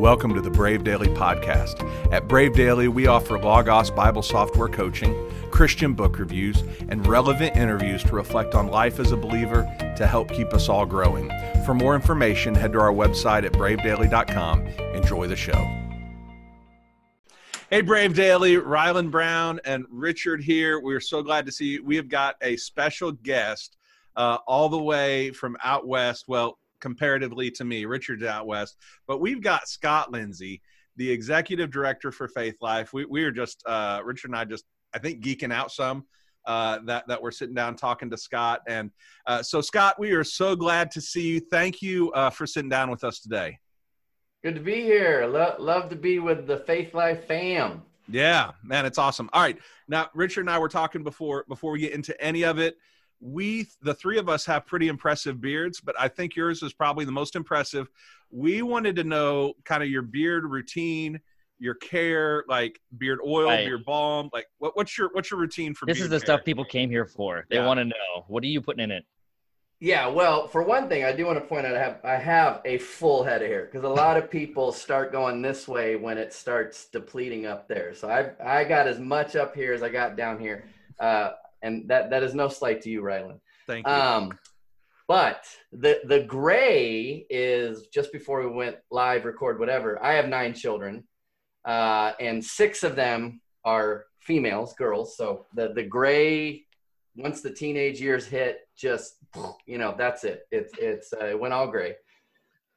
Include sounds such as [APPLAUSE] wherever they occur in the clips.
Welcome to the Brave Daily Podcast. At Brave Daily, we offer Logos Bible software coaching, Christian book reviews, and relevant interviews to reflect on life as a believer to help keep us all growing. For more information, head to our website at bravedaily.com. Enjoy the show. Hey, Brave Daily, Ryland Brown and Richard here. We're so glad to see you. We have got a special guest uh, all the way from out west. Well, comparatively to me, Richard's out west, but we've got Scott Lindsay, the executive director for Faith Life. We, we are just, uh, Richard and I just, I think, geeking out some. Uh, that that we're sitting down talking to Scott, and uh, so Scott, we are so glad to see you. Thank you uh, for sitting down with us today. Good to be here. Lo- love to be with the Faith Life fam. Yeah, man, it's awesome. All right, now Richard and I were talking before before we get into any of it we the three of us have pretty impressive beards but i think yours is probably the most impressive we wanted to know kind of your beard routine your care like beard oil right. beard balm like what, what's your what's your routine for this is the care? stuff people came here for they yeah. want to know what are you putting in it yeah well for one thing i do want to point out i have i have a full head of hair because a lot of people start going this way when it starts depleting up there so i i got as much up here as i got down here uh, and that that is no slight to you, Ryland. Thank you. Um, but the the gray is just before we went live, record whatever. I have nine children, uh, and six of them are females, girls. So the the gray, once the teenage years hit, just you know that's it. It's it's uh, it went all gray.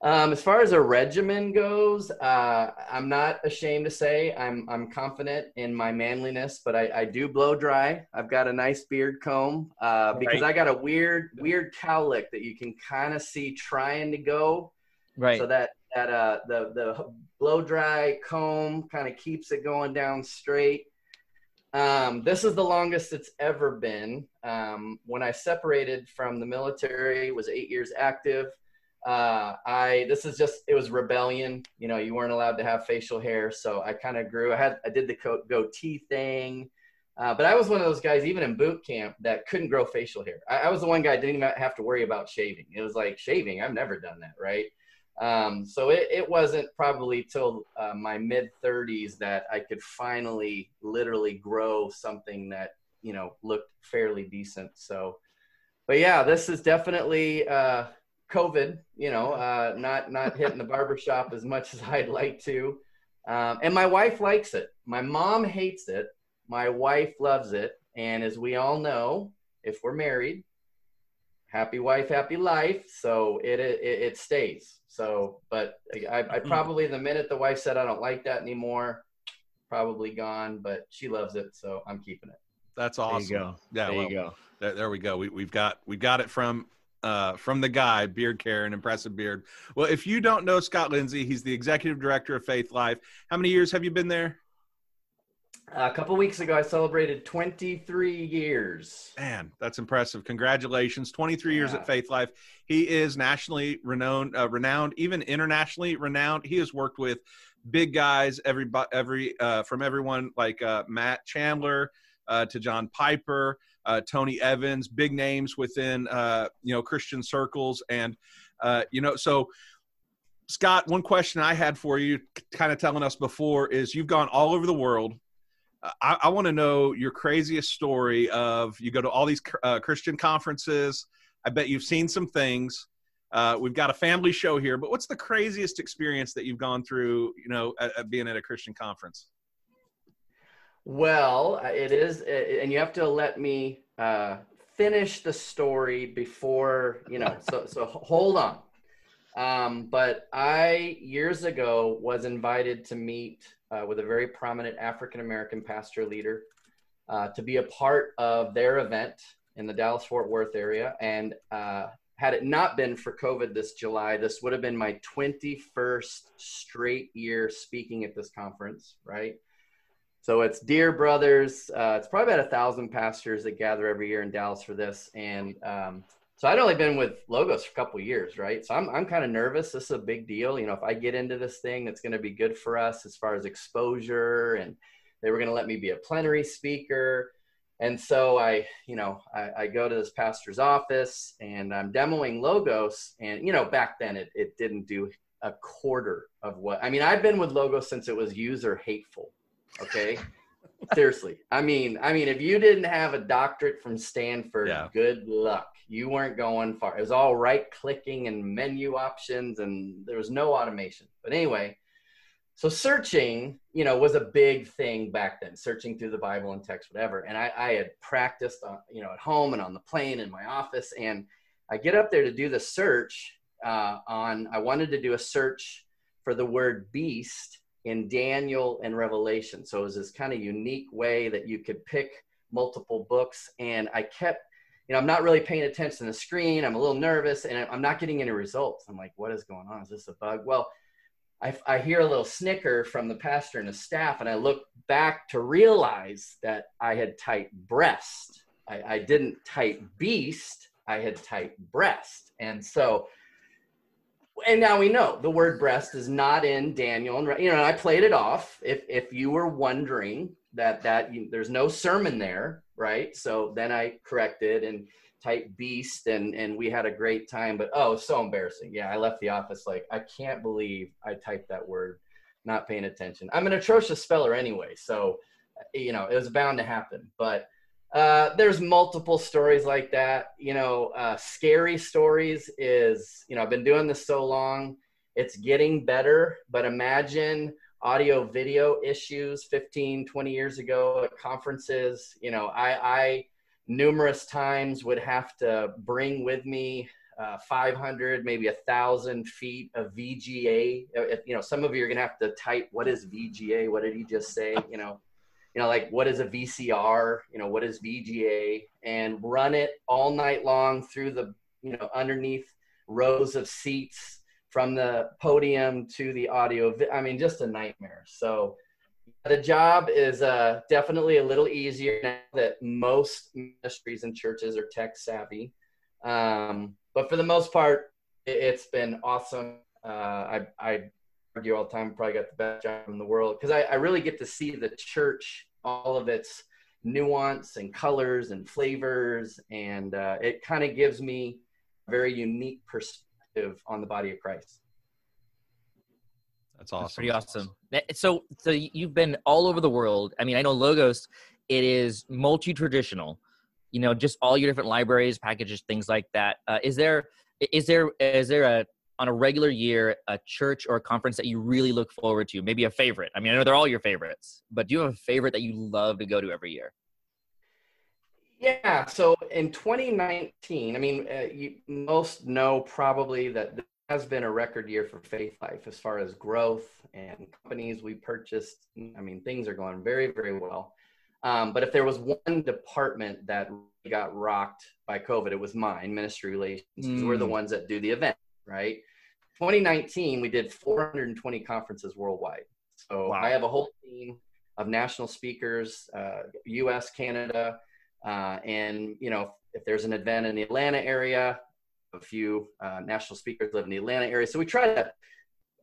Um, as far as a regimen goes, uh, I'm not ashamed to say I'm I'm confident in my manliness, but I, I do blow dry. I've got a nice beard comb uh, because right. I got a weird weird cowlick that you can kind of see trying to go. Right. So that that uh, the the blow dry comb kind of keeps it going down straight. Um, this is the longest it's ever been. Um, when I separated from the military, was eight years active uh, I this is just it was rebellion. You know, you weren't allowed to have facial hair, so I kind of grew. I had I did the co- goatee thing, uh, but I was one of those guys, even in boot camp, that couldn't grow facial hair. I, I, was the one guy didn't even have to worry about shaving. It was like shaving. I've never done that, right? Um, so it, it wasn't probably till uh, my mid 30s that I could finally, literally grow something that you know looked fairly decent. So, but yeah, this is definitely. Uh, COVID, you know, uh, not not hitting the barbershop as much as I'd like to. Um, and my wife likes it. My mom hates it. My wife loves it. And as we all know, if we're married, happy wife, happy life. So it it, it stays. So, but I, I mm-hmm. probably the minute the wife said I don't like that anymore, probably gone. But she loves it, so I'm keeping it. That's awesome. There you go. Yeah, there well, you go. There, there we go. We, we've got we got it from uh, from the guy, beard care, an impressive beard. Well, if you don't know Scott Lindsay, he's the executive director of Faith Life. How many years have you been there? A couple weeks ago, I celebrated 23 years. Man, that's impressive! Congratulations, 23 yeah. years at Faith Life. He is nationally renowned, uh, renowned, even internationally renowned. He has worked with big guys, every every uh, from everyone like uh, Matt Chandler uh, to John Piper uh, Tony Evans, big names within uh, you know Christian circles, and uh, you know so. Scott, one question I had for you, kind of telling us before, is you've gone all over the world. Uh, I, I want to know your craziest story of you go to all these uh, Christian conferences. I bet you've seen some things. Uh, we've got a family show here, but what's the craziest experience that you've gone through? You know, at, at being at a Christian conference. Well, uh, it is, and you have to let me uh, finish the story before you know. So, so hold on. Um, but I years ago was invited to meet uh, with a very prominent African American pastor leader uh, to be a part of their event in the Dallas Fort Worth area, and uh, had it not been for COVID this July, this would have been my 21st straight year speaking at this conference, right? So it's Dear Brothers. Uh, it's probably about a thousand pastors that gather every year in Dallas for this. And um, so I'd only been with Logos for a couple years, right? So I'm, I'm kind of nervous. This is a big deal. You know, if I get into this thing, that's going to be good for us as far as exposure. And they were going to let me be a plenary speaker. And so I, you know, I, I, go to this pastor's office and I'm demoing Logos. And, you know, back then it, it didn't do a quarter of what I mean. I've been with Logos since it was user hateful. Okay. Seriously. I mean, I mean, if you didn't have a doctorate from Stanford, yeah. good luck. You weren't going far. It was all right clicking and menu options, and there was no automation. But anyway, so searching, you know, was a big thing back then. Searching through the Bible and text, whatever. And I, I had practiced, on, you know, at home and on the plane in my office. And I get up there to do the search uh, on. I wanted to do a search for the word beast in Daniel and Revelation. So it was this kind of unique way that you could pick multiple books. And I kept, you know, I'm not really paying attention to the screen. I'm a little nervous and I'm not getting any results. I'm like, what is going on? Is this a bug? Well, I, I hear a little snicker from the pastor and the staff, and I look back to realize that I had typed breast. I, I didn't type beast, I had typed breast. And so and now we know the word breast is not in Daniel and you know I played it off. If if you were wondering that that you, there's no sermon there, right? So then I corrected and typed beast and and we had a great time. But oh, so embarrassing. Yeah, I left the office like I can't believe I typed that word, not paying attention. I'm an atrocious speller anyway, so you know it was bound to happen. But uh, there's multiple stories like that. You know, uh, scary stories is, you know, I've been doing this so long, it's getting better, but imagine audio video issues 15, 20 years ago at conferences. You know, I, I numerous times would have to bring with me uh, 500, maybe a thousand feet of VGA. If, you know, some of you are to have to type, what is VGA? What did he just say? You know, you know, like what is a VCR, you know, what is VGA, and run it all night long through the, you know, underneath rows of seats from the podium to the audio. I mean, just a nightmare. So the job is uh, definitely a little easier now that most ministries and churches are tech savvy. Um, but for the most part, it's been awesome. Uh, I, I argue all the time, probably got the best job in the world because I, I really get to see the church, all of its nuance and colors and flavors, and uh, it kind of gives me a very unique perspective on the body of Christ. That's awesome. That's pretty awesome. So, so you've been all over the world. I mean, I know Logos. It is multi-traditional. You know, just all your different libraries, packages, things like that. Uh, is there is there is there a on a regular year a church or a conference that you really look forward to? Maybe a favorite. I mean, I know they're all your favorites, but do you have a favorite that you love to go to every year? Yeah. So in 2019, I mean, uh, you most know probably that this has been a record year for Faith Life as far as growth and companies we purchased. I mean, things are going very, very well. Um, but if there was one department that got rocked by COVID, it was mine, ministry relations. Mm. We're the mm. ones that do the event right? 2019, we did 420 conferences worldwide. So wow. I have a whole team of national speakers, uh, U.S., Canada, uh, and you know if there's an event in the Atlanta area, a few uh, national speakers live in the Atlanta area. So we try to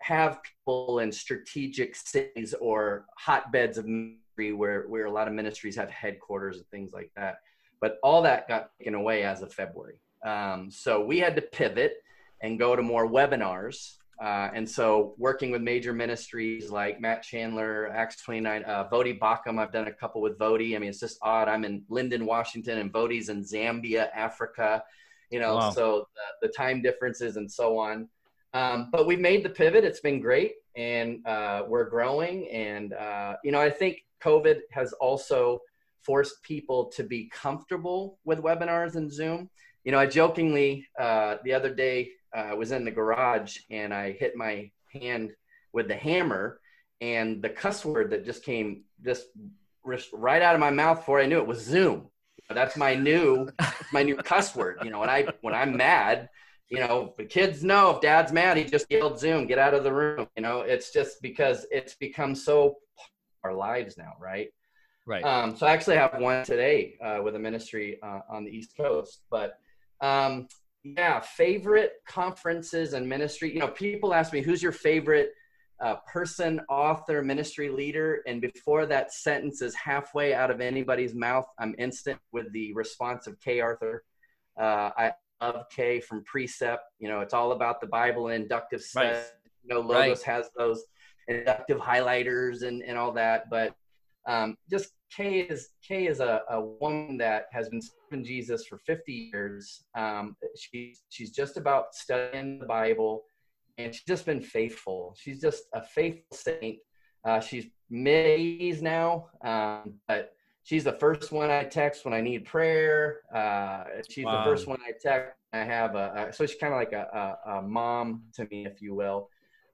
have people in strategic cities or hotbeds of ministry where where a lot of ministries have headquarters and things like that. But all that got taken away as of February. Um, so we had to pivot and go to more webinars. Uh, and so working with major ministries like Matt Chandler, Acts 29, uh, Voddie Baucham, I've done a couple with Voddie. I mean, it's just odd. I'm in Lynden, Washington, and Voddie's in Zambia, Africa, you know, wow. so the, the, time differences and so on. Um, but we've made the pivot. It's been great. And uh, we're growing. And, uh, you know, I think COVID has also forced people to be comfortable with webinars and Zoom. You know, I jokingly uh, the other day uh, was in the garage and I hit my hand with the hammer, and the cuss word that just came just right out of my mouth before I knew it was Zoom. That's my new my new cuss word. You know, when I when I'm mad, you know, the kids know if dad's mad, he just yelled Zoom, get out of the room. You know, it's just because it's become so our lives now, right? Right. Um, so I actually have one today uh, with a ministry uh, on the East Coast, but um, yeah, favorite conferences and ministry. You know, people ask me, who's your favorite uh, person, author, ministry leader? And before that sentence is halfway out of anybody's mouth, I'm instant with the response of Kay Arthur. Uh, I love Kay from Precept. You know, it's all about the Bible and inductive. Right. You know, Logos right. has those inductive highlighters and, and all that, but um, just Kay is Kay is a, a woman that has been serving Jesus for 50 years. Um, she's she's just about studying the Bible, and she's just been faithful. She's just a faithful saint. Uh, she's mid 80s now, um, but she's the first one I text when I need prayer. Uh, she's wow. the first one I text. I have a, a so she's kind of like a, a, a, mom to me, if you will.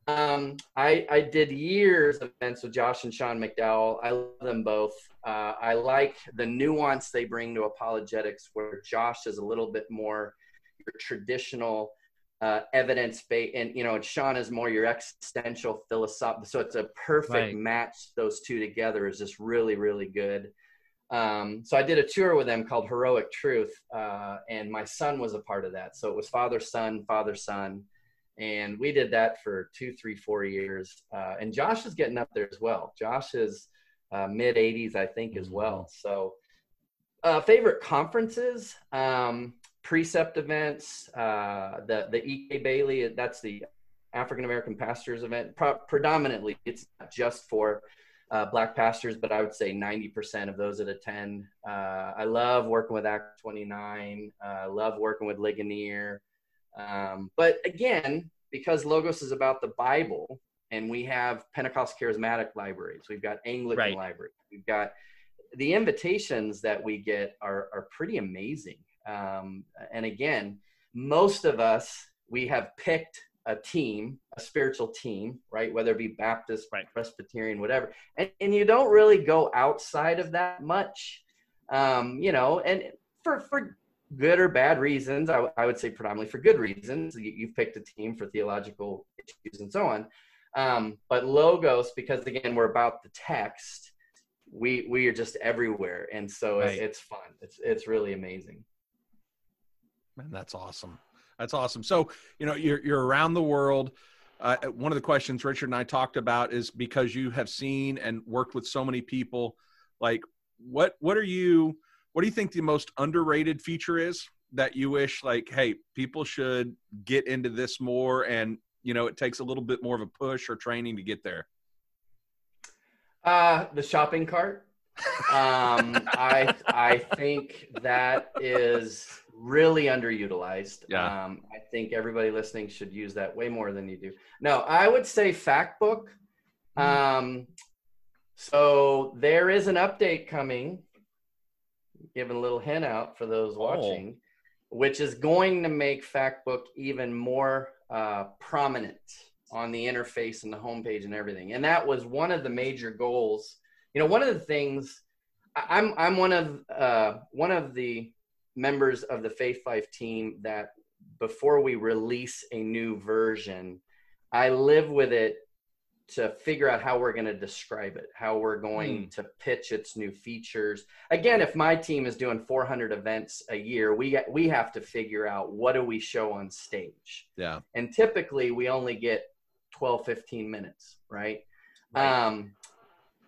Um, I, I did years of events with Josh and Sean McDowell. I love them both. Uh, I like the nuance they bring to apologetics, where Josh is a little bit more your traditional uh, evidence based, and you know, and Sean is more your existential philosophical. So it's a perfect right. match. Those two together is just really, really good. Um, so I did a tour with them called Heroic Truth, uh, and my son was a part of that. So it was father, son, father, son and we did that for two three four years. Uh, and josh is getting up there as well. Josh is uh, mid 80s i think as well. Mm-hmm. so uh, favorite conferences um, precept events uh, the the E.K. Bailey that's the african american pastors event. Pro- predominantly it's not just for uh, black pastors but i would say 90% of those that attend. Uh, i love working with Acts 29 i love working with ligonier um, but again, because Logos is about the Bible, and we have Pentecost charismatic libraries, we've got Anglican right. libraries, we've got the invitations that we get are are pretty amazing. Um, and again, most of us we have picked a team, a spiritual team, right? Whether it be Baptist, right. Presbyterian, whatever, and, and you don't really go outside of that much, um, you know. And for for good or bad reasons. I, I would say predominantly for good reasons. You, have picked a team for theological issues and so on. Um, but logos, because again, we're about the text. We we are just everywhere, and so right. it's, it's fun. It's it's really amazing. Man, that's awesome. That's awesome. So you know you're you're around the world. Uh, one of the questions Richard and I talked about is because you have seen and worked with so many people. Like, what what are you? What do you think the most underrated feature is that you wish like hey people should get into this more and you know it takes a little bit more of a push or training to get there? Uh the shopping cart. Um [LAUGHS] i i think that is really underutilized. Yeah. Um i think everybody listening should use that way more than you do. No i would say Factbook. Hmm. um so there is an update coming giving a little hint out for those oh. watching, oh. which is going to make Factbook even more uh, prominent on the interface and the homepage and everything. And that was one of the major goals. You know, one of the things I'm I'm one of uh, one of the members of the Faith Life team that before we release a new version, I live with it to figure out how we're going to describe it, how we're going mm. to pitch its new features. Again, if my team is doing 400 events a year, we we have to figure out what do we show on stage. Yeah. And typically we only get 12 15 minutes, right? right. Um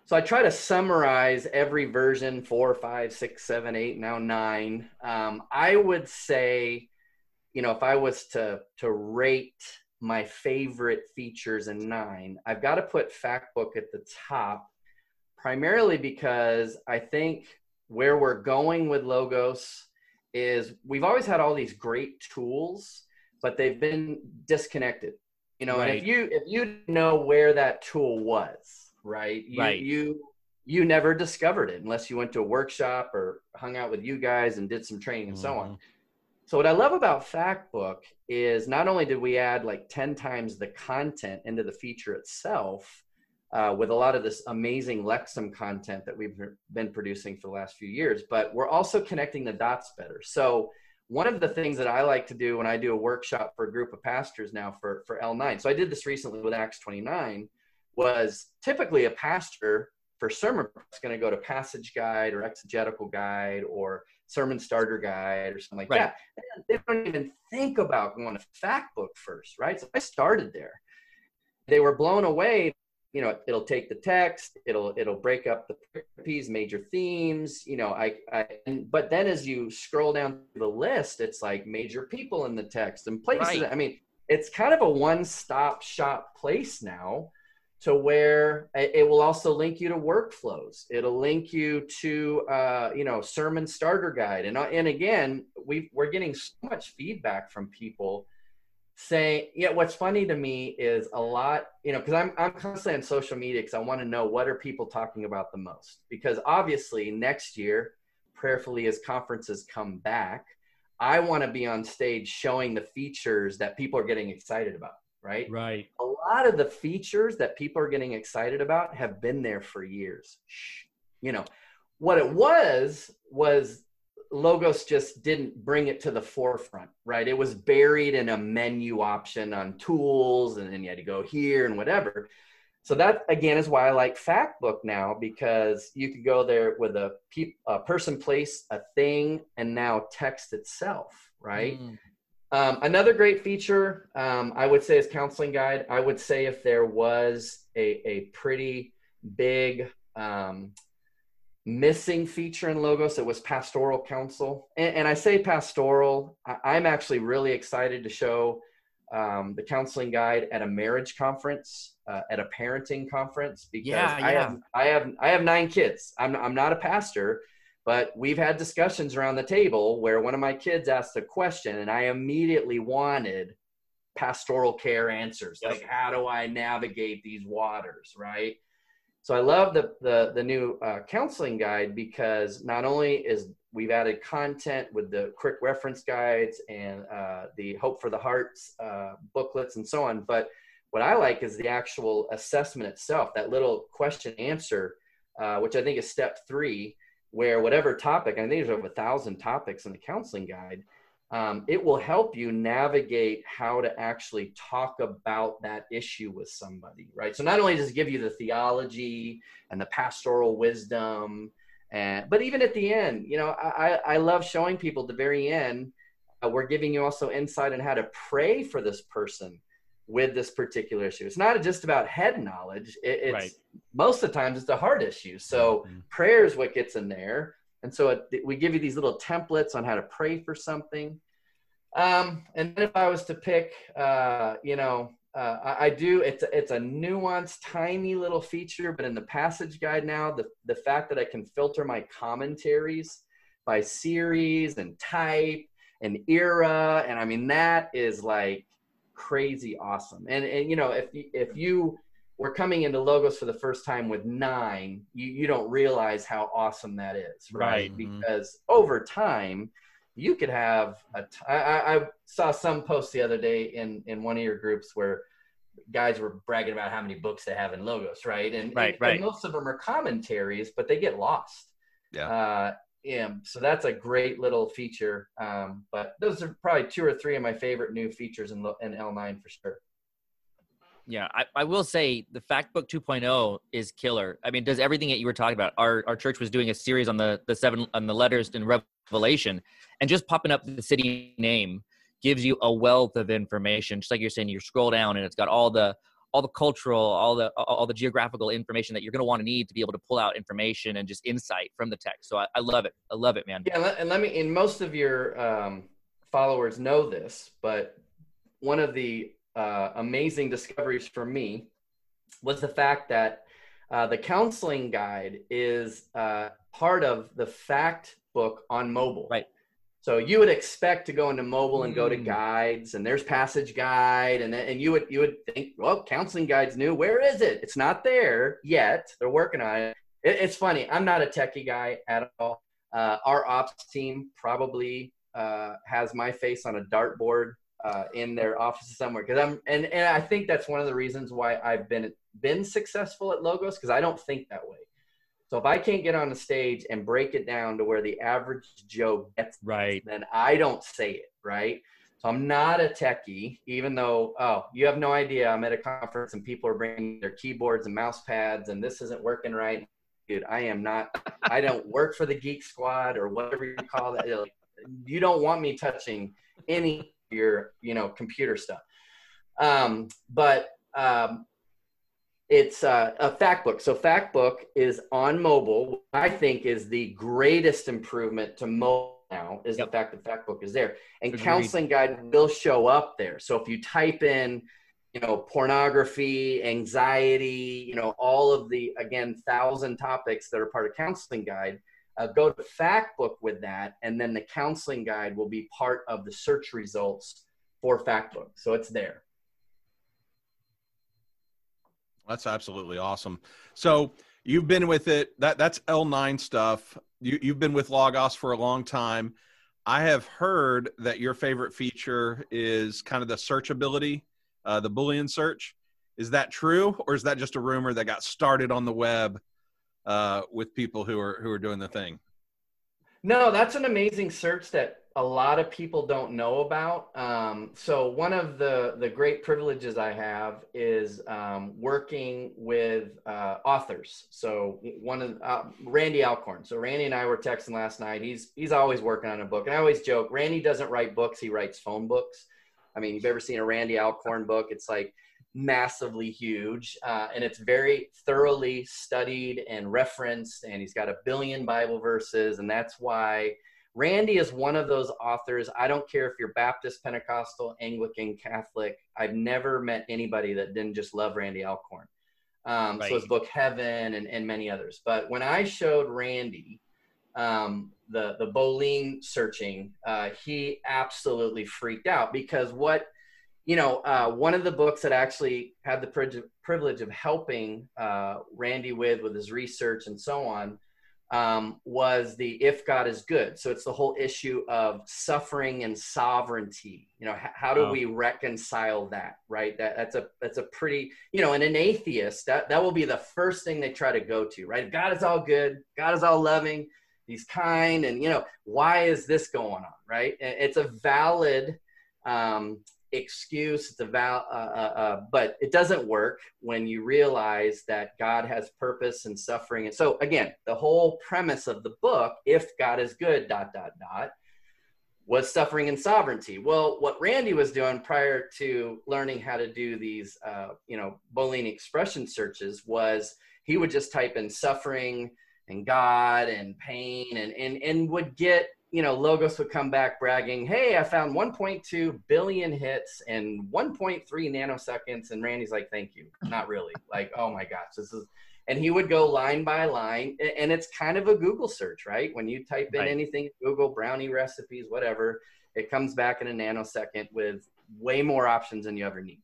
so I try to summarize every version four, five, six, seven, eight, now nine. Um, I would say, you know, if I was to to rate my favorite features in nine. I've got to put Factbook at the top, primarily because I think where we're going with Logos is we've always had all these great tools, but they've been disconnected. You know, right. and if you if you know where that tool was, right? You, right. You you never discovered it unless you went to a workshop or hung out with you guys and did some training and mm-hmm. so on. So what I love about Factbook is not only did we add like 10 times the content into the feature itself uh, with a lot of this amazing Lexham content that we've been producing for the last few years, but we're also connecting the dots better. So one of the things that I like to do when I do a workshop for a group of pastors now for, for L9, so I did this recently with Acts 29, was typically a pastor for sermon is going to go to passage guide or exegetical guide or sermon starter guide or something like right. that. They don't even think about going to Factbook first, right? So I started there. They were blown away. You know, it'll take the text, it'll it'll break up the peripheries, major themes. You know, I, I and, but then as you scroll down the list, it's like major people in the text and places. Right. I mean, it's kind of a one-stop shop place now to where it will also link you to workflows. It'll link you to uh, you know sermon starter guide, and uh, and again, we we're getting so much feedback from people saying, yeah. What's funny to me is a lot, you know, because I'm I'm constantly on social media because I want to know what are people talking about the most. Because obviously next year, prayerfully as conferences come back, I want to be on stage showing the features that people are getting excited about right? Right. A lot of the features that people are getting excited about have been there for years. You know, what it was was Logos just didn't bring it to the forefront, right? It was buried in a menu option on tools, and then you had to go here and whatever. So that again is why I like Factbook now because you could go there with a, pe- a person, place, a thing, and now text itself, right? Mm. Um, another great feature um, I would say is counseling guide. I would say if there was a, a pretty big um, missing feature in Logos, it was pastoral counsel. And, and I say pastoral, I, am actually really excited to show um, the counseling guide at a marriage conference, uh, at a parenting conference, because yeah, yeah. I have I have I have nine kids. I'm I'm not a pastor, but we've had discussions around the table where one of my kids asked a question and I immediately wanted pastoral care answers. Like, how do I navigate these waters, right? So I love the the, the new uh, counseling guide because not only is we've added content with the quick reference guides and uh, the Hope for the Hearts uh, booklets and so on, but what I like is the actual assessment itself. That little question answer, uh, which I think is step three where whatever topic, I think there's over a thousand topics in the counseling guide, um, it will help you navigate how to actually talk about that issue with somebody, right? So not only does it give you the theology and the pastoral wisdom, and but even at the end, you know, I, I love showing people at the very end, uh, we're giving you also insight on how to pray for this person with this particular issue. It's not just about head knowledge. It, it's right. most of the times it's a heart issue. So mm-hmm. prayer is what gets in there. And so it, we give you these little templates on how to pray for something. Um, and then if I was to pick, uh, you know, uh, I, I, do. It's a, it's a nuanced, tiny little feature, but in the passage guide now, the the fact that I can filter my commentaries by series and type and era, and I mean that is like crazy awesome. And and you know, if if you were coming into logos for the first time with nine, you you don't realize how awesome that is, right? right. Mm-hmm. Because over time, you could have a. T- I, I saw some posts the other day in in one of your groups where guys were bragging about how many books they have in logos, right? And, right, and, right. and most of them are commentaries, but they get lost. Yeah. Uh, yeah, so that's a great little feature. Um, but those are probably two or three of my favorite new features in, in L9 for sure. Yeah, I, I will say the Factbook 2.0 is killer. I mean, does everything that you were talking about. Our our church was doing a series on the the seven on the letters in Revelation, and just popping up the city name gives you a wealth of information. Just like you're saying, you scroll down and it's got all the all the cultural, all the all the geographical information that you're going to want to need to be able to pull out information and just insight from the text. So I, I love it. I love it, man. Yeah, and let me. And most of your um, followers know this, but one of the uh, amazing discoveries for me was the fact that uh, the counseling guide is uh, part of the fact book on mobile. Right. So you would expect to go into mobile and go to mm. guides, and there's passage guide, and and you would you would think, well, counseling guides new. Where is it? It's not there yet. They're working on it. it it's funny. I'm not a techie guy at all. Uh, our ops team probably uh, has my face on a dartboard uh, in their office somewhere because I'm and and I think that's one of the reasons why I've been been successful at logos because I don't think that way. So if I can't get on the stage and break it down to where the average Joe gets, right, it, then I don't say it, right? So I'm not a techie, even though oh, you have no idea. I'm at a conference and people are bringing their keyboards and mouse pads, and this isn't working right. Dude, I am not. I don't work for the Geek Squad or whatever you call that. You don't want me touching any of your, you know, computer stuff. Um, but um, it's uh, a Factbook. So Factbook is on mobile. I think is the greatest improvement to mobile now is Yep. the fact that Factbook is there and Agreed. counseling guide will show up there so if you type in you know pornography anxiety you know all of the again thousand topics that are part of counseling guide uh, go to Factbook with that and then the counseling guide will be part of the search results for Factbook so it's there That's absolutely awesome. So you've been with it. That that's L9 stuff. You you've been with Logos for a long time. I have heard that your favorite feature is kind of the searchability, uh, the Boolean search. Is that true, or is that just a rumor that got started on the web uh, with people who are who are doing the thing? No, that's an amazing search that a lot of people don't know about. Um, so one of the the great privileges I have is um, working with uh, authors. So one of uh, Randy Alcorn. So Randy and I were texting last night. He's he's always working on a book, and I always joke Randy doesn't write books; he writes phone books. I mean, you've ever seen a Randy Alcorn book? It's like massively huge uh, and it's very thoroughly studied and referenced and he's got a billion bible verses and that's why randy is one of those authors. I don't care if you're baptist pentecostal anglican catholic. I've never met anybody that didn't just love randy alcorn. Um, Right. so his book heaven and, and many others. But when i showed randy um, the the Boolean searching, uh, he absolutely freaked out because what you know, uh, one of the books that I actually had the privilege of helping uh, Randy with with his research and so on um, was the "If God is Good." So it's the whole issue of suffering and sovereignty. You know, h- how do Oh. we reconcile that? Right. That that's a that's a pretty you know, and an atheist that that will be the first thing they try to go to. Right. If God is all good. God is all loving. He's kind, and you know, why is this going on? Right. It's a valid. Um, excuse it's a val uh, uh, uh, but it doesn't work when you realize that god has purpose and suffering. And so again the whole premise of the book if god is good dot dot dot was suffering and sovereignty. Well what randy was doing prior to learning how to do these uh, you know boolean expression searches was he would just type in suffering and god and pain and and, and would get you know, Logos would come back bragging, "Hey, I found 1.2 billion hits in 1.3 nanoseconds." And Randy's like, "Thank you, not really." [LAUGHS] like, oh my gosh, this is. And he would go line by line, and it's kind of a Google search, right? When you type in Right. anything, Google brownie recipes, whatever, it comes back in a nanosecond with way more options than you ever need.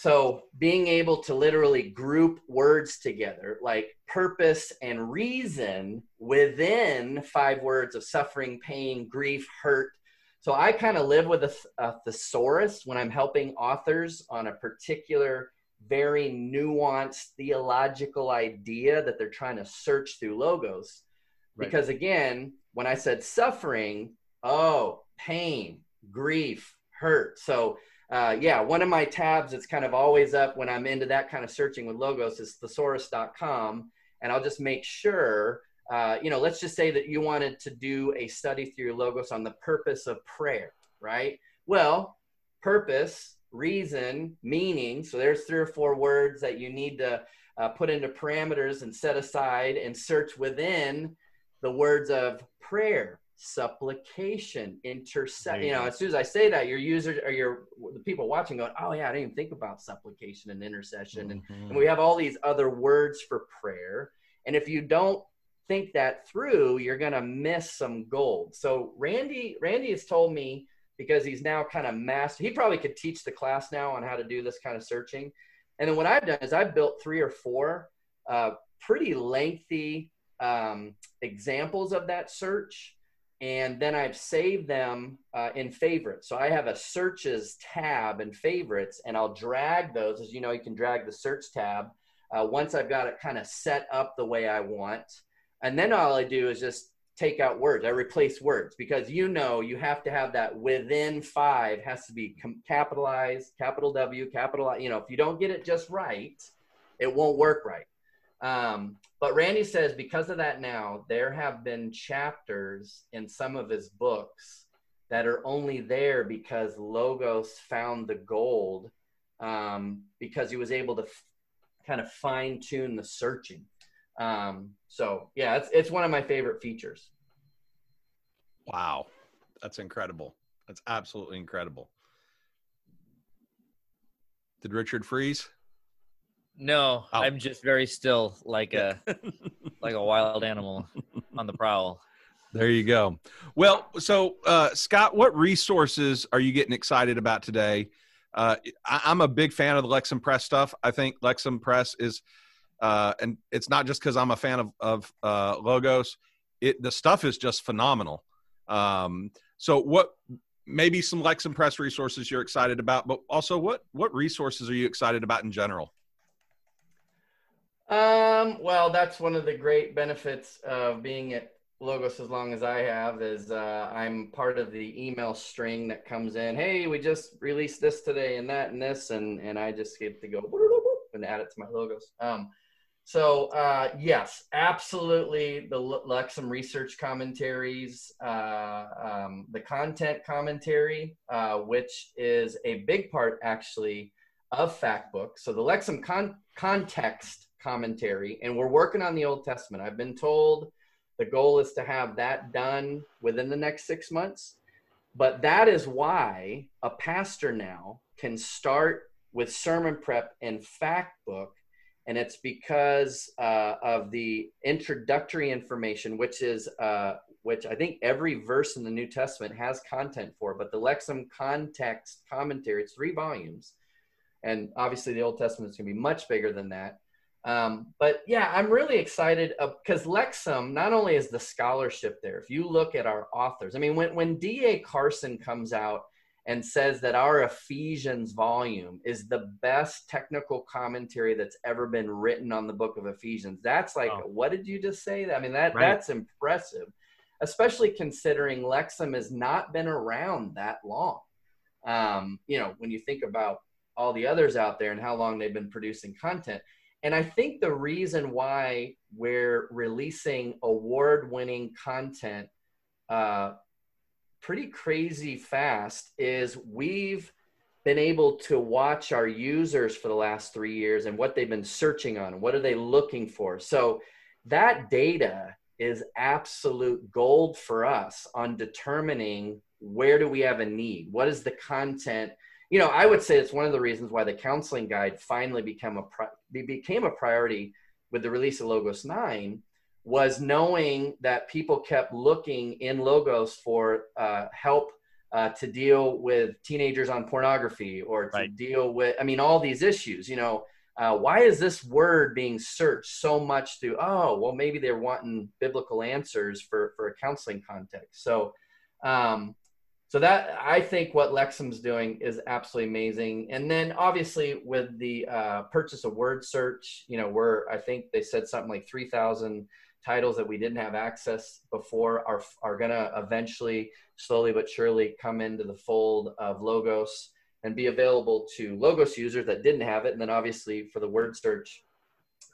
So being able to literally group words together, like purpose and reason within five words of suffering, pain, grief, hurt. So I kind of live with a, a thesaurus when I'm helping authors on a particular, very nuanced theological idea that they're trying to search through logos. Right. Because again, when I said suffering, oh, pain, grief, hurt. So uh, yeah, one of my tabs that's kind of always up when I'm into that kind of searching with logos is thesaurus.com. And I'll just make sure, uh, you know, let's just say that you wanted to do a study through your logos on the purpose of prayer, right? Well, purpose, reason, meaning. So there's three or four words that you need to uh, put into parameters and set aside and search within the words of prayer, supplication, intercession. You know, as soon as I say that, your users or your the people watching going, "Oh yeah, I didn't even think about supplication and intercession." And, Mhm. and we have all these other words for prayer. And if you don't think that through, you're gonna miss some gold. So Randy, Randy has told me because he's now kind of master. He probably could teach the class now on how to do this kind of searching. And then what I've done is I've built three or four uh, pretty lengthy um, examples of that search. And then I've saved them uh, in favorites. So I have a searches tab in favorites, and I'll drag those. As you know, you can drag the search tab uh, once I've got it kind of set up the way I want. And then all I do is just take out words. I replace words because you know you have to have that within five has to be capitalized, capital W, capital I. You know, if you don't get it just right, it won't work right. Um, but Randy says because of that now, there have been chapters in some of his books that are only there because Logos found the gold um, because he was able to f- kind of fine tune the searching. Um, so yeah, it's, it's one of my favorite features. Wow, that's incredible. That's absolutely incredible. Did Richard freeze? No, oh. I'm just very still, like a [LAUGHS] like a wild animal on the prowl. There you go. Well, so uh, Scott, what resources are you getting excited about today? Uh, I, am a big fan of the Lexham Press stuff. I think Lexham Press is, uh, and it's not just because I'm a fan of, of uh, logos. It the stuff is just phenomenal. Um, so what maybe some Lexham Press resources you're excited about, but also what what resources are you excited about in general? Um, well, that's one of the great benefits of being at Logos as long as I have is uh, I'm part of the email string that comes in. Hey, we just released this today and that and this, and and I just get to go and add it to my logos. Um, so uh, yes, absolutely, the Lexham research commentaries, uh, um, the context commentary, uh, which is a big part actually of Factbook. So the Lexham con- context commentary, and we're working on the Old Testament. I've been told the goal is to have that done within the next six months. But that is why a pastor now can start with sermon prep and Factbook. And it's because uh, of the introductory information, which is uh, which I think every verse in the New Testament has content for. But the Lexham context commentary, it's three volumes, and obviously the Old Testament is going to be much bigger than that. Um, but yeah, I'm really excited because Lexham not only is the scholarship there. If you look at our authors, I mean, when when D.A. Carson comes out and says that our Ephesians volume is the best technical commentary that's ever been written on the book of Ephesians, that's like, oh. what did you just say? I mean, that right. that's impressive, especially considering Lexham has not been around that long. Um, you know, when you think about all the others out there and how long they've been producing content and I think the reason why we're releasing award winning content uh, pretty crazy fast is we've been able to watch our users for the last three years and what they've been searching on. What are they looking for? So that data is absolute gold for us on determining where do we have a need? What is the content? You know, I would say it's one of the reasons why the counseling guide finally became a pri- became a priority with the release of Logos 9 was knowing that people kept looking in Logos for uh, help uh, to deal with teenagers on pornography or to right. deal with, I mean, all these issues, you know, uh, why is this word being searched so much through, oh, well, maybe they're wanting biblical answers for, for a counseling context. So, um, so that I think what Lexham's doing is absolutely amazing. And then obviously with the uh, purchase of Word Search, you know, we're I think they said something like three thousand titles that we didn't have access before are are gonna eventually, slowly but surely, come into the fold of Logos and be available to Logos users that didn't have it. And then obviously for the Word Search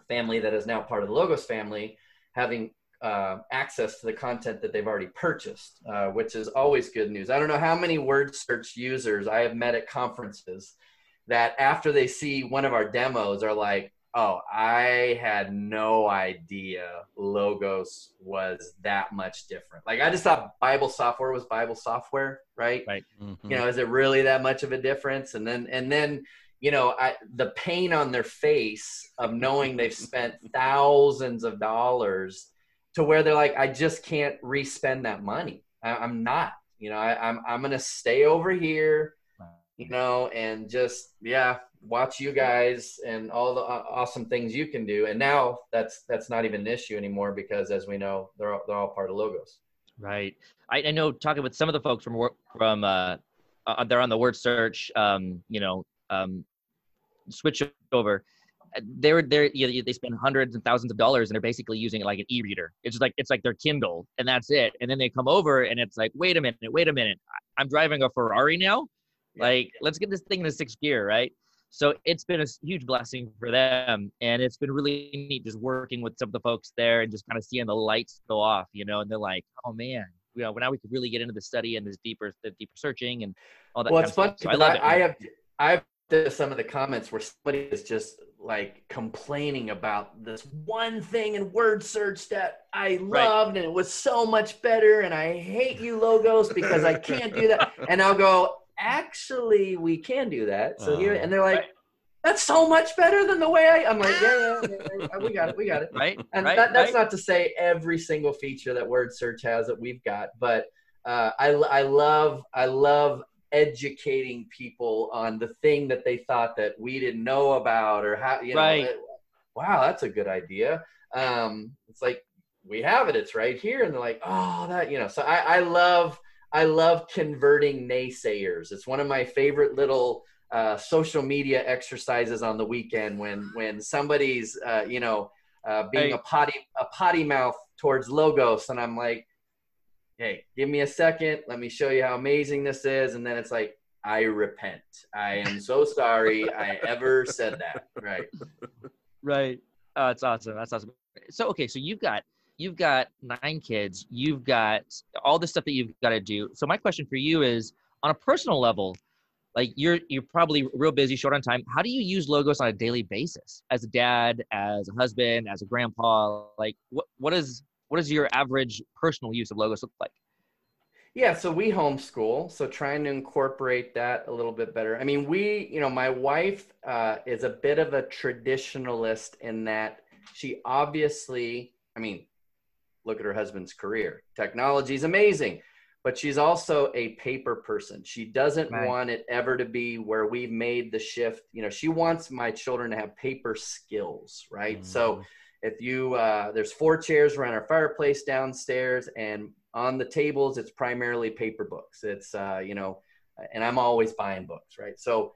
family that is now part of the Logos family, having uh, access to the content that they've already purchased, uh, which is always good news. I don't know how many word search users I have met at conferences that after they see one of our demos are like, oh, I had no idea Logos was that much different. Like I just thought Bible software was Bible software, right? Right. Mm-hmm. You know, is it really that much of a difference? And then and then you know, I, the pain on their face of knowing they've spent thousands of dollars to where they're like, I just can't respend that money. I, am not, you know, I, I'm, I'm going to stay over here, you know, and just, yeah, watch you guys and all the awesome things you can do. And now that's, that's not even an issue anymore because as we know, they're all, they're all part of logos. Right. I, I know talking with some of the folks from work from, uh, uh, they're on the word search, um, you know, um, switch over they're they're you know, they spend hundreds and thousands of dollars and they're basically using it like an e-reader. It's just like it's like their Kindle and that's it. And then they come over and it's like, wait a minute, wait a minute, I'm driving a Ferrari now. Like, let's get this thing in a sixth gear, right? So it's been a huge blessing for them, and it's been really neat just working with some of the folks there and just kind of seeing the lights go off, you know. And they're like, "Oh man, you uh, know, now we could really get into the study and this deeper, the deeper searching and all that." Well, it's fun. So I, I. I have I have to some of the comments where somebody is just like complaining about this one thing in word search that I loved right. and it was so much better and I hate you logos because I can't do that. [LAUGHS] And I'll go, actually we can do that. So uh, here and they're like, right. that's so much better than the way I I'm like, yeah, yeah, yeah, yeah we got it, we got it. Right. And right, that, that's not to say every single feature that word search has that we've got, but uh, I, I love I love educating people on the thing that they thought that we didn't know about or how you know right. wow that's a good idea. Um it's like we have it it's right here. And they're like oh that you know so i i love i love converting naysayers. It's one of my favorite little uh, social media exercises on the weekend when when somebody's uh, you know uh, being a potty a potty mouth towards logos. And i'm like hey, give me a second. Let me show you how amazing this is. And then it's like, I repent. I am so sorry I ever said that. Right. Right. Oh, that's awesome. That's awesome. So, okay. So you've got, you've got nine kids. You've got all the stuff that you've got to do. So my question for you is on a personal level, like you're you're probably real busy short on time how do you use logos on a daily basis as a dad as a husband as a grandpa like what what is what does your average personal use of logos look like? Yeah, so we homeschool, so trying to incorporate that a little bit better. I mean, we, you know, my wife uh, is a bit of a traditionalist in that she obviously, I mean, look at her husband's career. Technology is amazing, but she's also a paper person. She doesn't right. want it ever to be where we've made the shift. You know, she wants my children to have paper skills, right? Mm-hmm. So if you uh, there's four chairs around our fireplace downstairs and on the tables it's primarily paper books. It's uh, you know and i'm always buying books right? So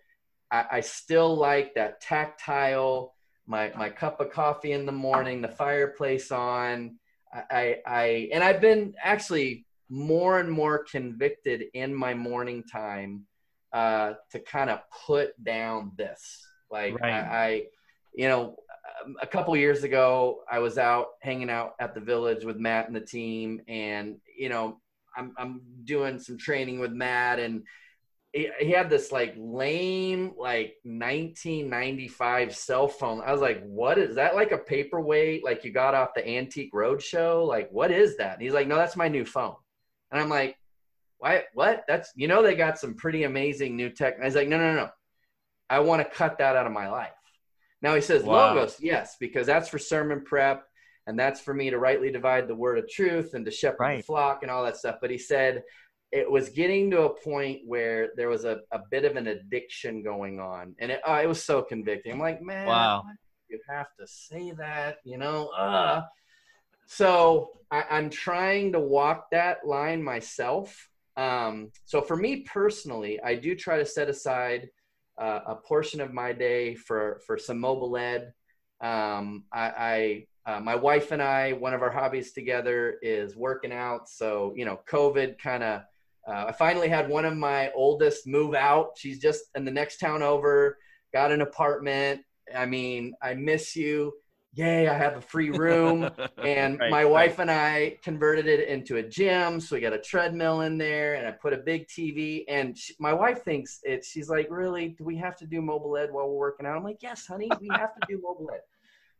I, I, still like that tactile my my cup of coffee in the morning the fireplace on. I, I and i've been actually more and more convicted in my morning time uh, to kind of put down this. Like right. I, I you know Um, a couple years ago, I was out hanging out at the village with Matt and the team, and you know, I'm I'm doing some training with Matt, and he, he had this like lame like 1995 cell phone. I was like, "What is that? Like a paperweight? Like you got off the Antique Roadshow? Like what is that?" And he's like, "No, that's my new phone." And I'm like, "Why? What? That's you know they got some pretty amazing new tech." And I was like, "No, no, no, I want to cut that out of my life." Now he says wow. logos, yes, because that's for sermon prep and that's for me to rightly divide the word of truth and to shepherd right. the flock and all that stuff. But he said it was getting to a point where there was a, a bit of an addiction going on. And it, uh, it was so convicting. I'm like, man, wow. you have to say that, you know? Uh. So I, I'm trying to walk that line myself. Um, so for me personally, I do try to set aside – uh, a portion of my day for for some mobile ed. Um, I, I uh, my wife and I, one of our hobbies together is working out. So you know, COVID kind of. Uh, I finally had one of my oldest move out. She's just in the next town over. Got an apartment. I mean, I miss you yay, I have a free room. [LAUGHS] and right, my wife right. and I converted it into a gym. So we got a treadmill in there and I put a big TV. And she, my wife thinks it, she's like, really, do we have to do mobile ed while we're working out? I'm like, yes, honey, we have to do [LAUGHS] mobile ed.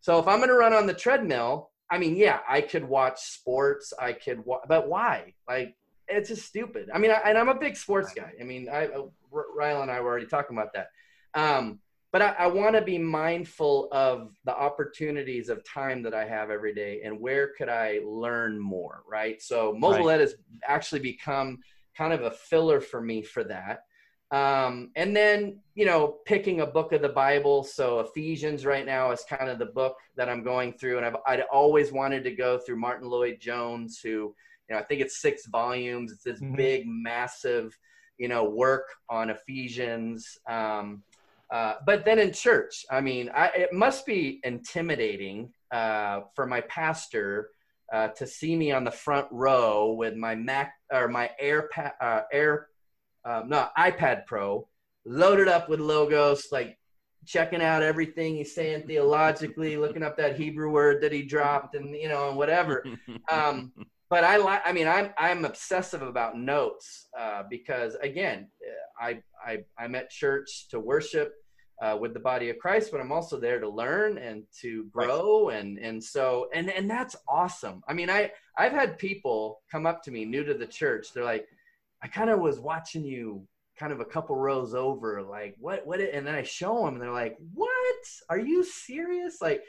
So if I'm going to run on the treadmill, I mean, yeah, I could watch sports. I could, wa- but why? Like, it's just stupid. I mean, I, and I'm a big sports guy. I mean, I, uh, Ryle and I were already talking about that. Um, but I, I want to be mindful of the opportunities of time that I have every day and where could I learn more, right? So mobile right. ed has actually become kind of a filler for me for that. Um, and then, you know, picking a book of the Bible. So Ephesians right now is kind of the book that I'm going through. And I've, I'd always wanted to go through Martyn Lloyd-Jones, who, you know, I think it's six volumes. It's this mm-hmm. big, massive, you know, work on Ephesians. Um, uh, but then in church, I mean, I, it must be intimidating uh, for my pastor uh, to see me on the front row with my Mac or my AirPad, uh, Air, um, no iPad Pro, loaded up with logos, like checking out everything he's saying theologically, looking up that Hebrew word that he dropped, and you know, and whatever. [LAUGHS] Um, but I like, I mean, I'm I'm obsessive about notes uh, because again, I, I, I'm at church to worship uh, with the body of Christ, but I'm also there to learn and to grow. Right. And, and so, and, and that's awesome. I mean, I, I've had people come up to me new to the church. They're like, I kind of was watching you kind of a couple rows over, like what, what, and then I show them and they're like, what, are you serious? Like,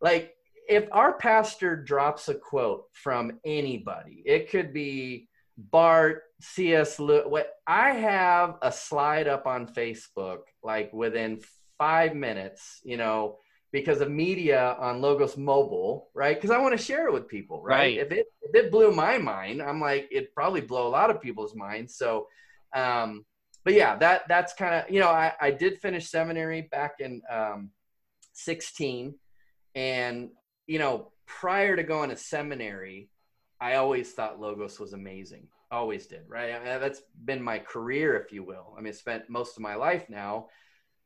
like if our pastor drops a quote from anybody, it could be Barth, C.S. Lewis. What I have a slide up on Facebook like within five minutes, you know, because of media on Logos Mobile, right? Because I want to share it with people, right? right? If it if it blew my mind, I'm like it probably blow a lot of people's minds. So, um, but yeah, that that's kind of you know I I did finish seminary back in um, 16, and you know prior to going to seminary, I always thought Logos was amazing. Always did, right? I mean, that's been my career, if you will. I mean, I spent most of my life now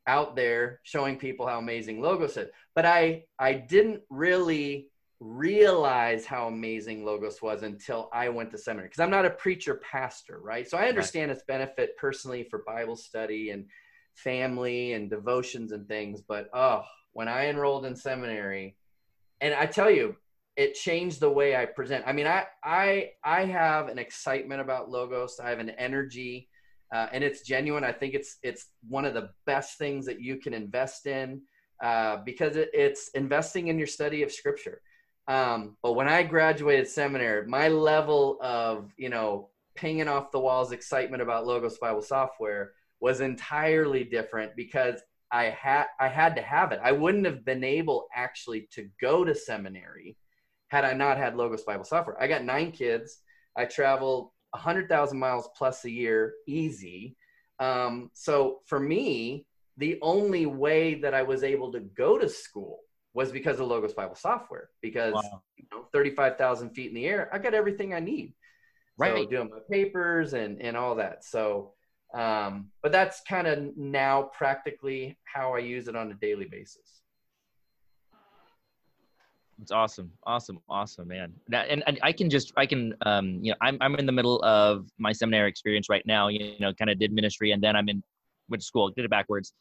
out there showing people how amazing Logos is. But I I didn't really realize how amazing Logos was until I went to seminary because I'm not a preacher pastor, right? So I understand right. its benefit personally for Bible study and family and devotions and things. But oh, when I enrolled in seminary, and I tell you, it changed the way I present. I mean, I I I have an excitement about Logos. I have an energy uh, and it's genuine. I think it's it's one of the best things that you can invest in uh, because it, it's investing in your study of Scripture. Um, but when I graduated seminary, my level of you know pinging off the walls excitement about Logos Bible software was entirely different because I had I had to have it. I wouldn't have been able actually to go to seminary had I not had Logos Bible software. I got nine kids. I travel 100,000 miles plus a year, easy. Um, so for me, the only way that I was able to go to school was because of Logos Bible software. Because wow. you know, 35,000 feet in the air, I got everything I need. Right. So doing my papers and and all that. So, um, but that's kind of now practically how I use it on a daily basis. It's awesome, awesome, awesome, man. And, and I can just, I can, um, you know, I'm I'm in the middle of my seminary experience right now. You know, kind of did ministry, and then I'm in went to school, did it backwards,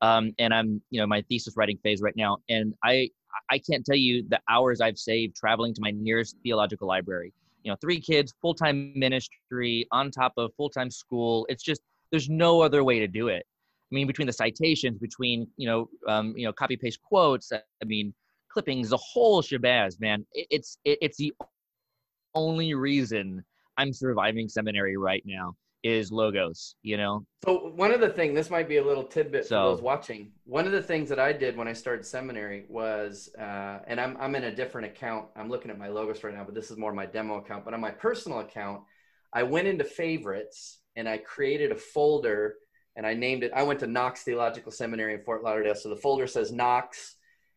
um, and I'm, you know, my thesis writing phase right now. And I I can't tell you the hours I've saved traveling to my nearest theological library. You know, three kids, full time ministry, on top of full time school. It's just there's no other way to do it. I mean, between the citations, between you know, um, you know, copy paste quotes. I mean clippings, the whole shabazz, man. it's it, it's the only reason I'm surviving seminary right now is logos, you know. So one of the things, this might be a little tidbit so, for those watching. One of the things that I did when I started seminary was, uh, and I'm I'm in a different account. I'm looking at my logos right now, but this is more my demo account. But on my personal account, I went into favorites and I created a folder and I named it. I went to Knox Theological Seminary in Fort Lauderdale, so the folder says Knox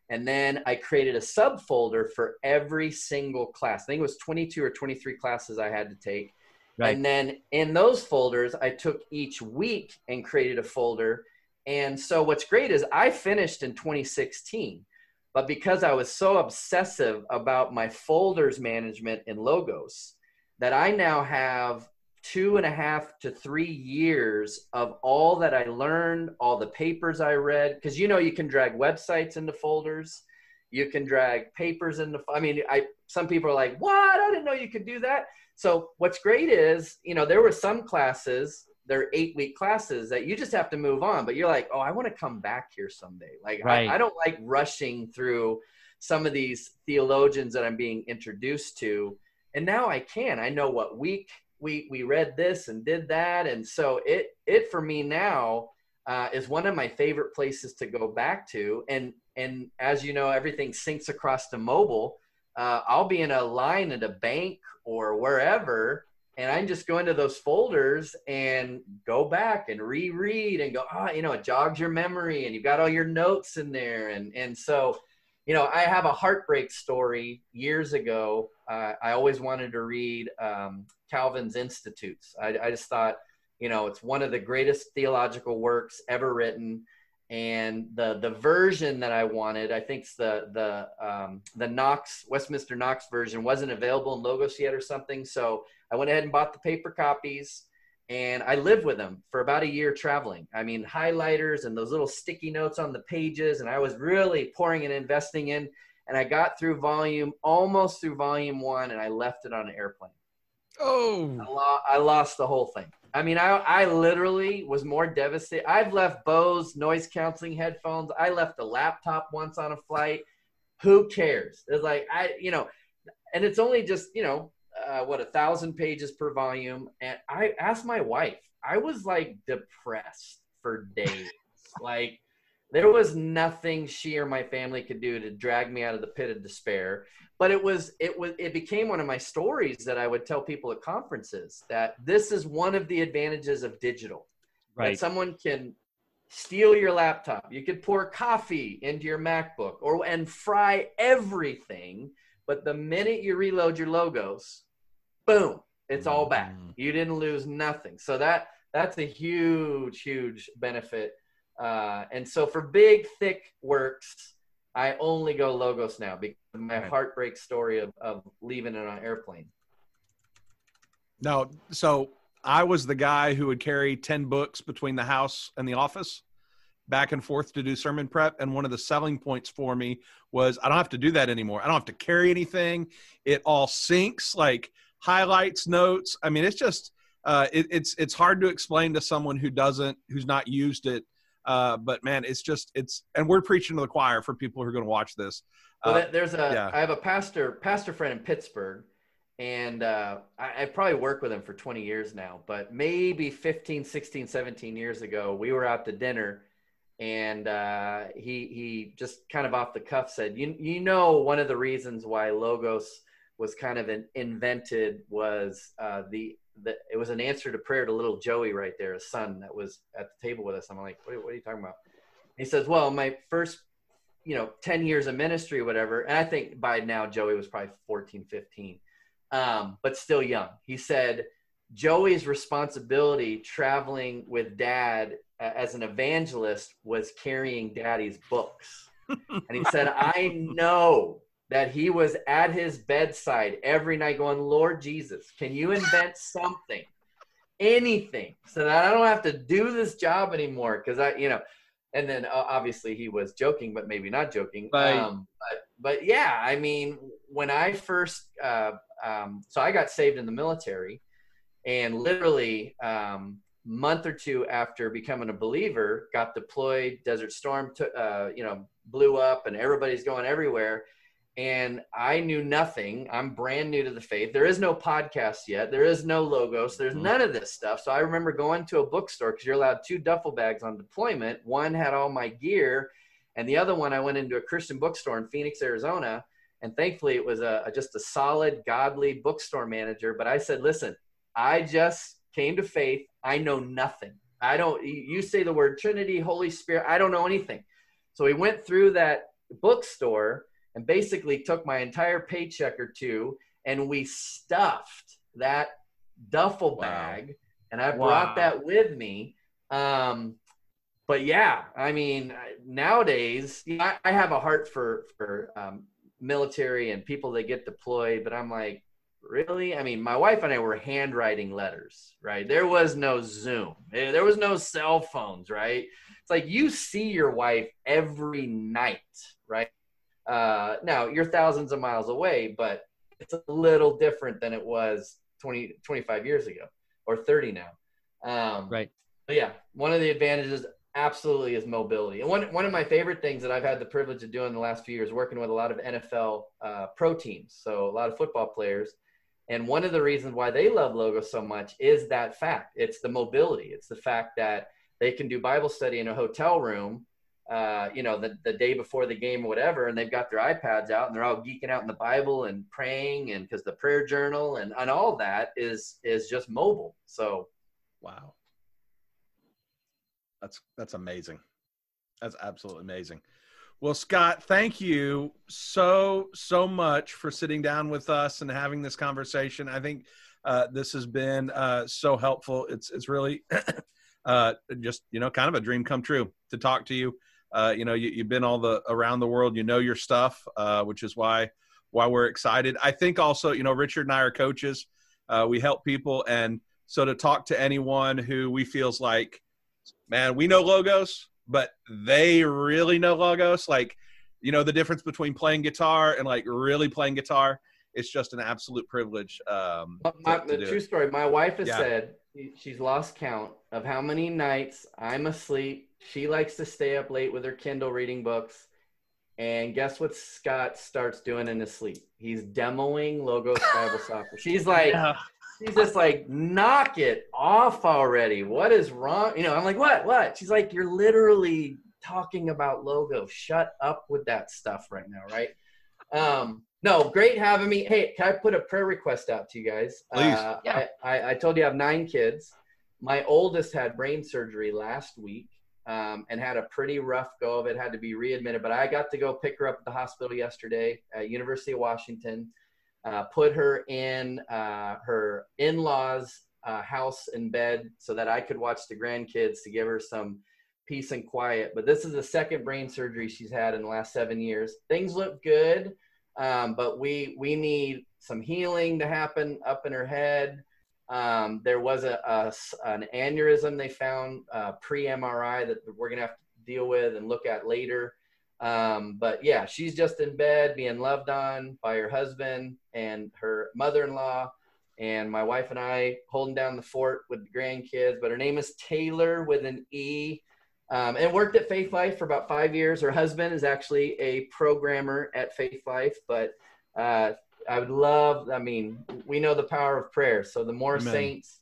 and then I created a subfolder for every single class. I think it was 22 or 23 classes I had to take. Right. And then in those folders, I took each week and created a folder. And so what's great is I finished in 2016. But because I was so obsessive about my folders management and logos, that I now have two and a half to three years of all that I learned, all the papers I read. Because you know, you can drag websites into folders, you can drag papers into. I mean, I some people are like, "What? I didn't know you could do that." So what's great is, you know, there were some classes, they're eight week classes that you just have to move on. But you're like, "Oh, I want to come back here someday." Like, right. I, I don't like rushing through some of these theologians that I'm being introduced to. And now I can. I know what week we we read this and did that. And so it it for me now uh, is one of my favorite places to go back to. And and as you know everything syncs across to mobile. Uh, i'll be in a line at a bank or wherever and I'm just go into those folders and go back and reread and go ah oh, you know it jogs your memory and you've got all your notes in there. And and so you know, I have a heartbreak story years ago. Uh, I always wanted to read um, Calvin's Institutes. I, I, just thought, you know, it's one of the greatest theological works ever written. And the the version that I wanted, I think the the um, the Knox Westminster Knox version wasn't available in Logos yet or something. So I went ahead and bought the paper copies. And I lived with them for about a year traveling. I mean, highlighters and those little sticky notes on the pages, and I was really pouring and investing in. And I got through volume, almost through volume one, and I left it on an airplane. Oh, I, lo- I lost the whole thing. I mean, I, I literally was more devastated. I've left Bose noise canceling headphones. I left a laptop once on a flight. Who cares? It's like I, you know, and it's only just you know uh, what a thousand pages per volume. And I asked my wife. I was like depressed for days. [LAUGHS] like there was nothing she or my family could do to drag me out of the pit of despair. But it was it was it became one of my stories that I would tell people at conferences that this is one of the advantages of digital. Right. That someone can steal your laptop. You could pour coffee into your MacBook or and fry everything. But the minute you reload your logos, boom, it's all back. Mm. You didn't lose nothing. So that that's a huge, huge benefit. Uh, and so for big, thick works, I only go logos now because of my heartbreak story of, of leaving it on an airplane. No, so I was the guy who would carry 10 books between the house and the office back and forth to do sermon prep. And one of the selling points for me was I don't have to do that anymore. I don't have to carry anything. It all syncs. like highlights, notes. I mean, it's just uh, it, it's it's hard to explain to someone who doesn't who's not used it. Uh, but man, it's just it's and we're preaching to the choir for people who are going to watch this. Uh, well, there's a yeah. I have a pastor pastor friend in Pittsburgh, and uh, I, I probably worked with him for 20 years now. But maybe 15, 16, 17 years ago, we were out to dinner, and uh, he he just kind of off the cuff said, "You you know one of the reasons why logos." Was kind of an, invented was uh, the, the it was an answer to prayer to little Joey right there, his son that was at the table with us. I'm like, what, what are you talking about? He says, well, my first, you know, 10 years of ministry, whatever. And I think by now Joey was probably 14, 15, um, but still young. He said, Joey's responsibility traveling with dad uh, as an evangelist was carrying daddy's books. [LAUGHS] and he said, I know that he was at his bedside every night going, Lord Jesus, can you invent something, anything, so that I don't have to do this job anymore? Because I, you know, and then uh, obviously he was joking, but maybe not joking. Right. Um, but, but yeah, I mean, when I first, uh, um, so I got saved in the military, and literally, um, month or two after becoming a believer, got deployed. Desert Storm, t- uh, you know, blew up, and everybody's going everywhere and I knew nothing. I'm brand new to the faith. There is no podcast yet. There is no logos. There's mm-hmm. none of this stuff. So I remember going to a bookstore because you're allowed two duffel bags on deployment. One had all my gear, and the other one I went into a Christian bookstore in Phoenix, Arizona. And thankfully, it was a, a just a solid, godly bookstore manager. But I said, "Listen, I just came to faith. I know nothing. I don't. You say the word Trinity, Holy Spirit. I don't know anything." So we went through that bookstore and basically took my entire paycheck or two and we stuffed that duffel bag wow. and I brought wow. that with me. Um, but yeah, I mean, nowadays you know, I, I, have a heart for, for um, military and people that get deployed, but I'm like, really? I mean, my wife and I were handwriting letters, right? There was no Zoom, there was no cell phones, right? It's like you see your wife every night, right? Uh, now you're thousands of miles away, but it's a little different than it was 20, 25 years ago or 30 now. Um, right. But yeah, one of the advantages absolutely is mobility. And one, one of my favorite things that I've had the privilege of doing the last few years, working with a lot of NFL uh, pro teams, so a lot of football players. And one of the reasons why they love Logo so much is that fact. It's the mobility. It's the fact that they can do Bible study in a hotel room uh, you know, the, the day before the game or whatever, and they've got their iPads out and they're all geeking out in the Bible and praying and because the prayer journal and, and all that is is just mobile. So wow. That's that's amazing. That's absolutely amazing. Well, Scott, thank you so so much for sitting down with us and having this conversation. I think uh, this has been uh, so helpful. It's it's really [COUGHS] uh, just you know kind of a dream come true to talk to you uh, you know, you, have been all the around the world. You know your stuff, uh, which is why why we're excited. I think also, you know, Richard and I are coaches. Uh, we help people, and So to talk to anyone who we feels like, man, we know logos, but they really know logos, like you know the difference between playing guitar and like really playing guitar. It's just an absolute privilege. Um, my, to, to the true it. story. My wife has yeah. said she's lost count of how many nights I'm asleep. She likes to stay up late with her Kindle reading books. And guess what Scott starts doing in his sleep? He's demoing Logos [LAUGHS] Bible Software. She's like, yeah. she's just like, knock it off already. What is wrong? You know, I'm like, what? What? She's like, you're literally talking about logo. Shut up with that stuff right now, right? Um, no, great having me. Hey, can I put a prayer request out to you guys? Please. Uh, yeah. I, I, I, told you I have nine kids. My oldest had brain surgery last week um, and had a pretty rough go of it, had to be readmitted. But I got to go pick her up at the hospital yesterday at University of Washington, uh, put her in uh, her in-laws' uh, house in bed so that I could watch the grandkids to give her some peace and quiet. But this is the second brain surgery she's had in the last seven years. Things look good um, but we we need some healing to happen up in her head. Um, there was a, a, an aneurysm they found uh, pre MRI that we're gonna have to deal with and look at later. Um, but yeah, she's just in bed being loved on by her husband and her mother-in-law, and my wife and I holding down the fort with the grandkids. But her name is Taylor with an E um, and worked at Faithlife for about five years. Her husband is actually a programmer at Faithlife, but uh, I would love, I mean, we know the power of prayer. So the more Amen. saints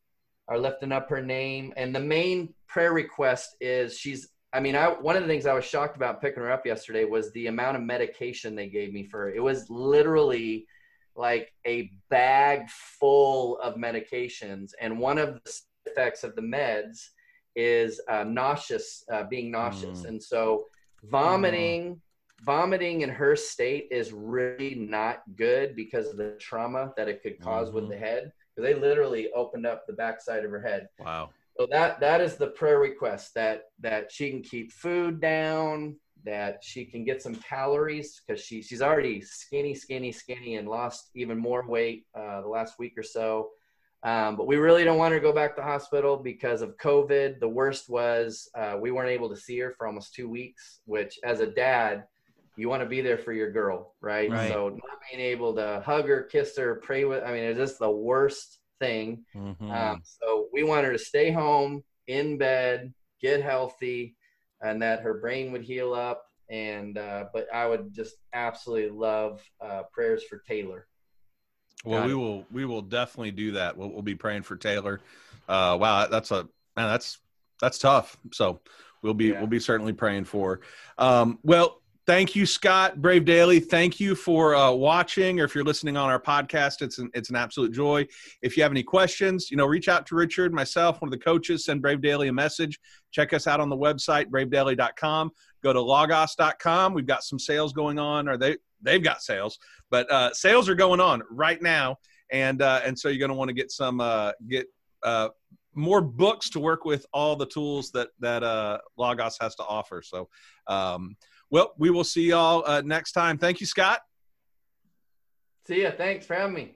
are lifting up her name. And the main prayer request is she's, I mean, I, one of the things I was shocked about picking her up yesterday was the amount of medication they gave me for her. It was literally like a bag full of medications. And one of the effects of the meds is uh, nauseous, uh, being nauseous, mm. and so vomiting. Mm. Vomiting in her state is really not good because of the trauma that it could because mm-hmm. with the head. They literally opened up the backside of her head. Wow. So that that is the prayer request that that she can keep food down, that she can get some calories because she she's already skinny, skinny, skinny, and lost even more weight uh, the last week or so. Um, but we really don't want her to go back to the hospital because of COVID. The worst was uh, we weren't able to see her for almost two weeks, which as a dad, you want to be there for your girl, right? right? So not being able to hug her, kiss her, pray with, I mean, it's just the worst thing. Mm-hmm. Um, so we want her to stay home in bed, get healthy, and that her brain would heal up. And, uh, but I would just absolutely love uh, prayers for Taylor. Well, we will we will definitely do that. We'll, we'll be praying for Taylor. Uh, wow, that's a man. That's that's tough. So we'll be yeah. we'll be certainly praying for. Um, well, thank you, Scott Brave Daily. Thank you for uh, watching, or if you're listening on our podcast, it's an it's an absolute joy. If you have any questions, you know, reach out to Richard, myself, one of the coaches. Send Brave Daily a message. Check us out on the website bravedaily.com. Go to logos.com. We've got some sales going on. Are they they've got sales, but uh, sales are going on right now, and uh, and so you're going to want to get some uh, get uh, more books to work with all the tools that that uh, Logos has to offer. So, um, well, we will see y'all uh, next time. Thank you, Scott. See ya. Thanks for having me.